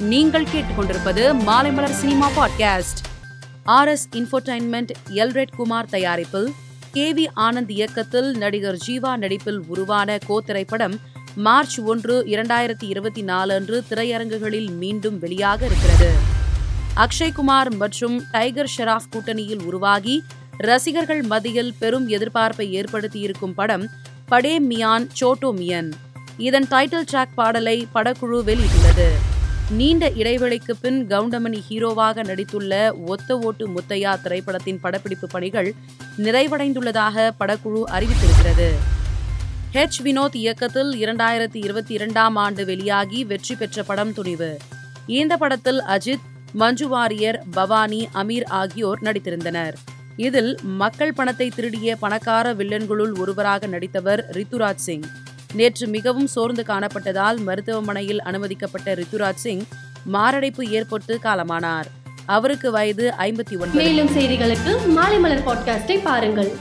நீங்கள் கேட்டுக்கொண்டிருப்பது Maalaimalar cinema podcast. R S infotainment Elred Kumar தயாரிப்பில் கே வி ஆனந்த் இயக்கத்தில் நடிகர் ஜீவா நடிப்பில் உருவான கோ திரைப்படம் மார்ச் ஒன்று இரண்டாயிரத்தி இருபத்தி நாலு அன்று திரையரங்குகளில் மீண்டும் வெளியாக இருக்கிறது. அக்ஷய்குமார் மற்றும் டைகர் ஷெராஃப் கூட்டணியில் உருவாகி ரசிகர்கள் மத்தியில் பெரும் எதிர்பார்ப்பை ஏற்படுத்தியிருக்கும் படம் படே மியான் சோட்டோ மியன். இதன் டைட்டில் ட்ராக் பாடலை படக்குழு வெளியிட்டுள்ளது. நீண்ட இடைவெளிக்கு பின் கவுண்டமணி ஹீரோவாக நடித்துள்ள ஒத்த ஓட்டு முத்தையா திரைப்படத்தின் படப்பிடிப்பு பணிகள் நிறைவடைந்துள்ளதாக படக்குழு அறிவித்திருக்கிறது. ஹெச் வினோத் இயக்கத்தில் இரண்டாயிரத்தி இருபத்தி இரண்டாம் ஆண்டு வெளியாகி வெற்றி பெற்ற படம் துணிவு. இந்த படத்தில் அஜித் மஞ்சு வாரியர் பவானி அமீர் ஆகியோர் நடித்திருந்தனர். இதில் மக்கள் பணத்தை திருடிய பணக்கார வில்லன்களுள் ஒருவராக நடித்தவர் ரித்துராஜ் சிங். நேற்று மிகவும் சோர்ந்து காணப்பட்டதால் மருத்துவமனையில் அனுமதிக்கப்பட்ட ரித்துராஜ் சிங் மாரடைப்பு ஏற்பட்டு காலமானார். அவருக்கு வயது ஐம்பத்தி ஒன்பது. மேலும் செய்திகளுக்கு மாலை மலர் பாட்காஸ்டை பாருங்கள்.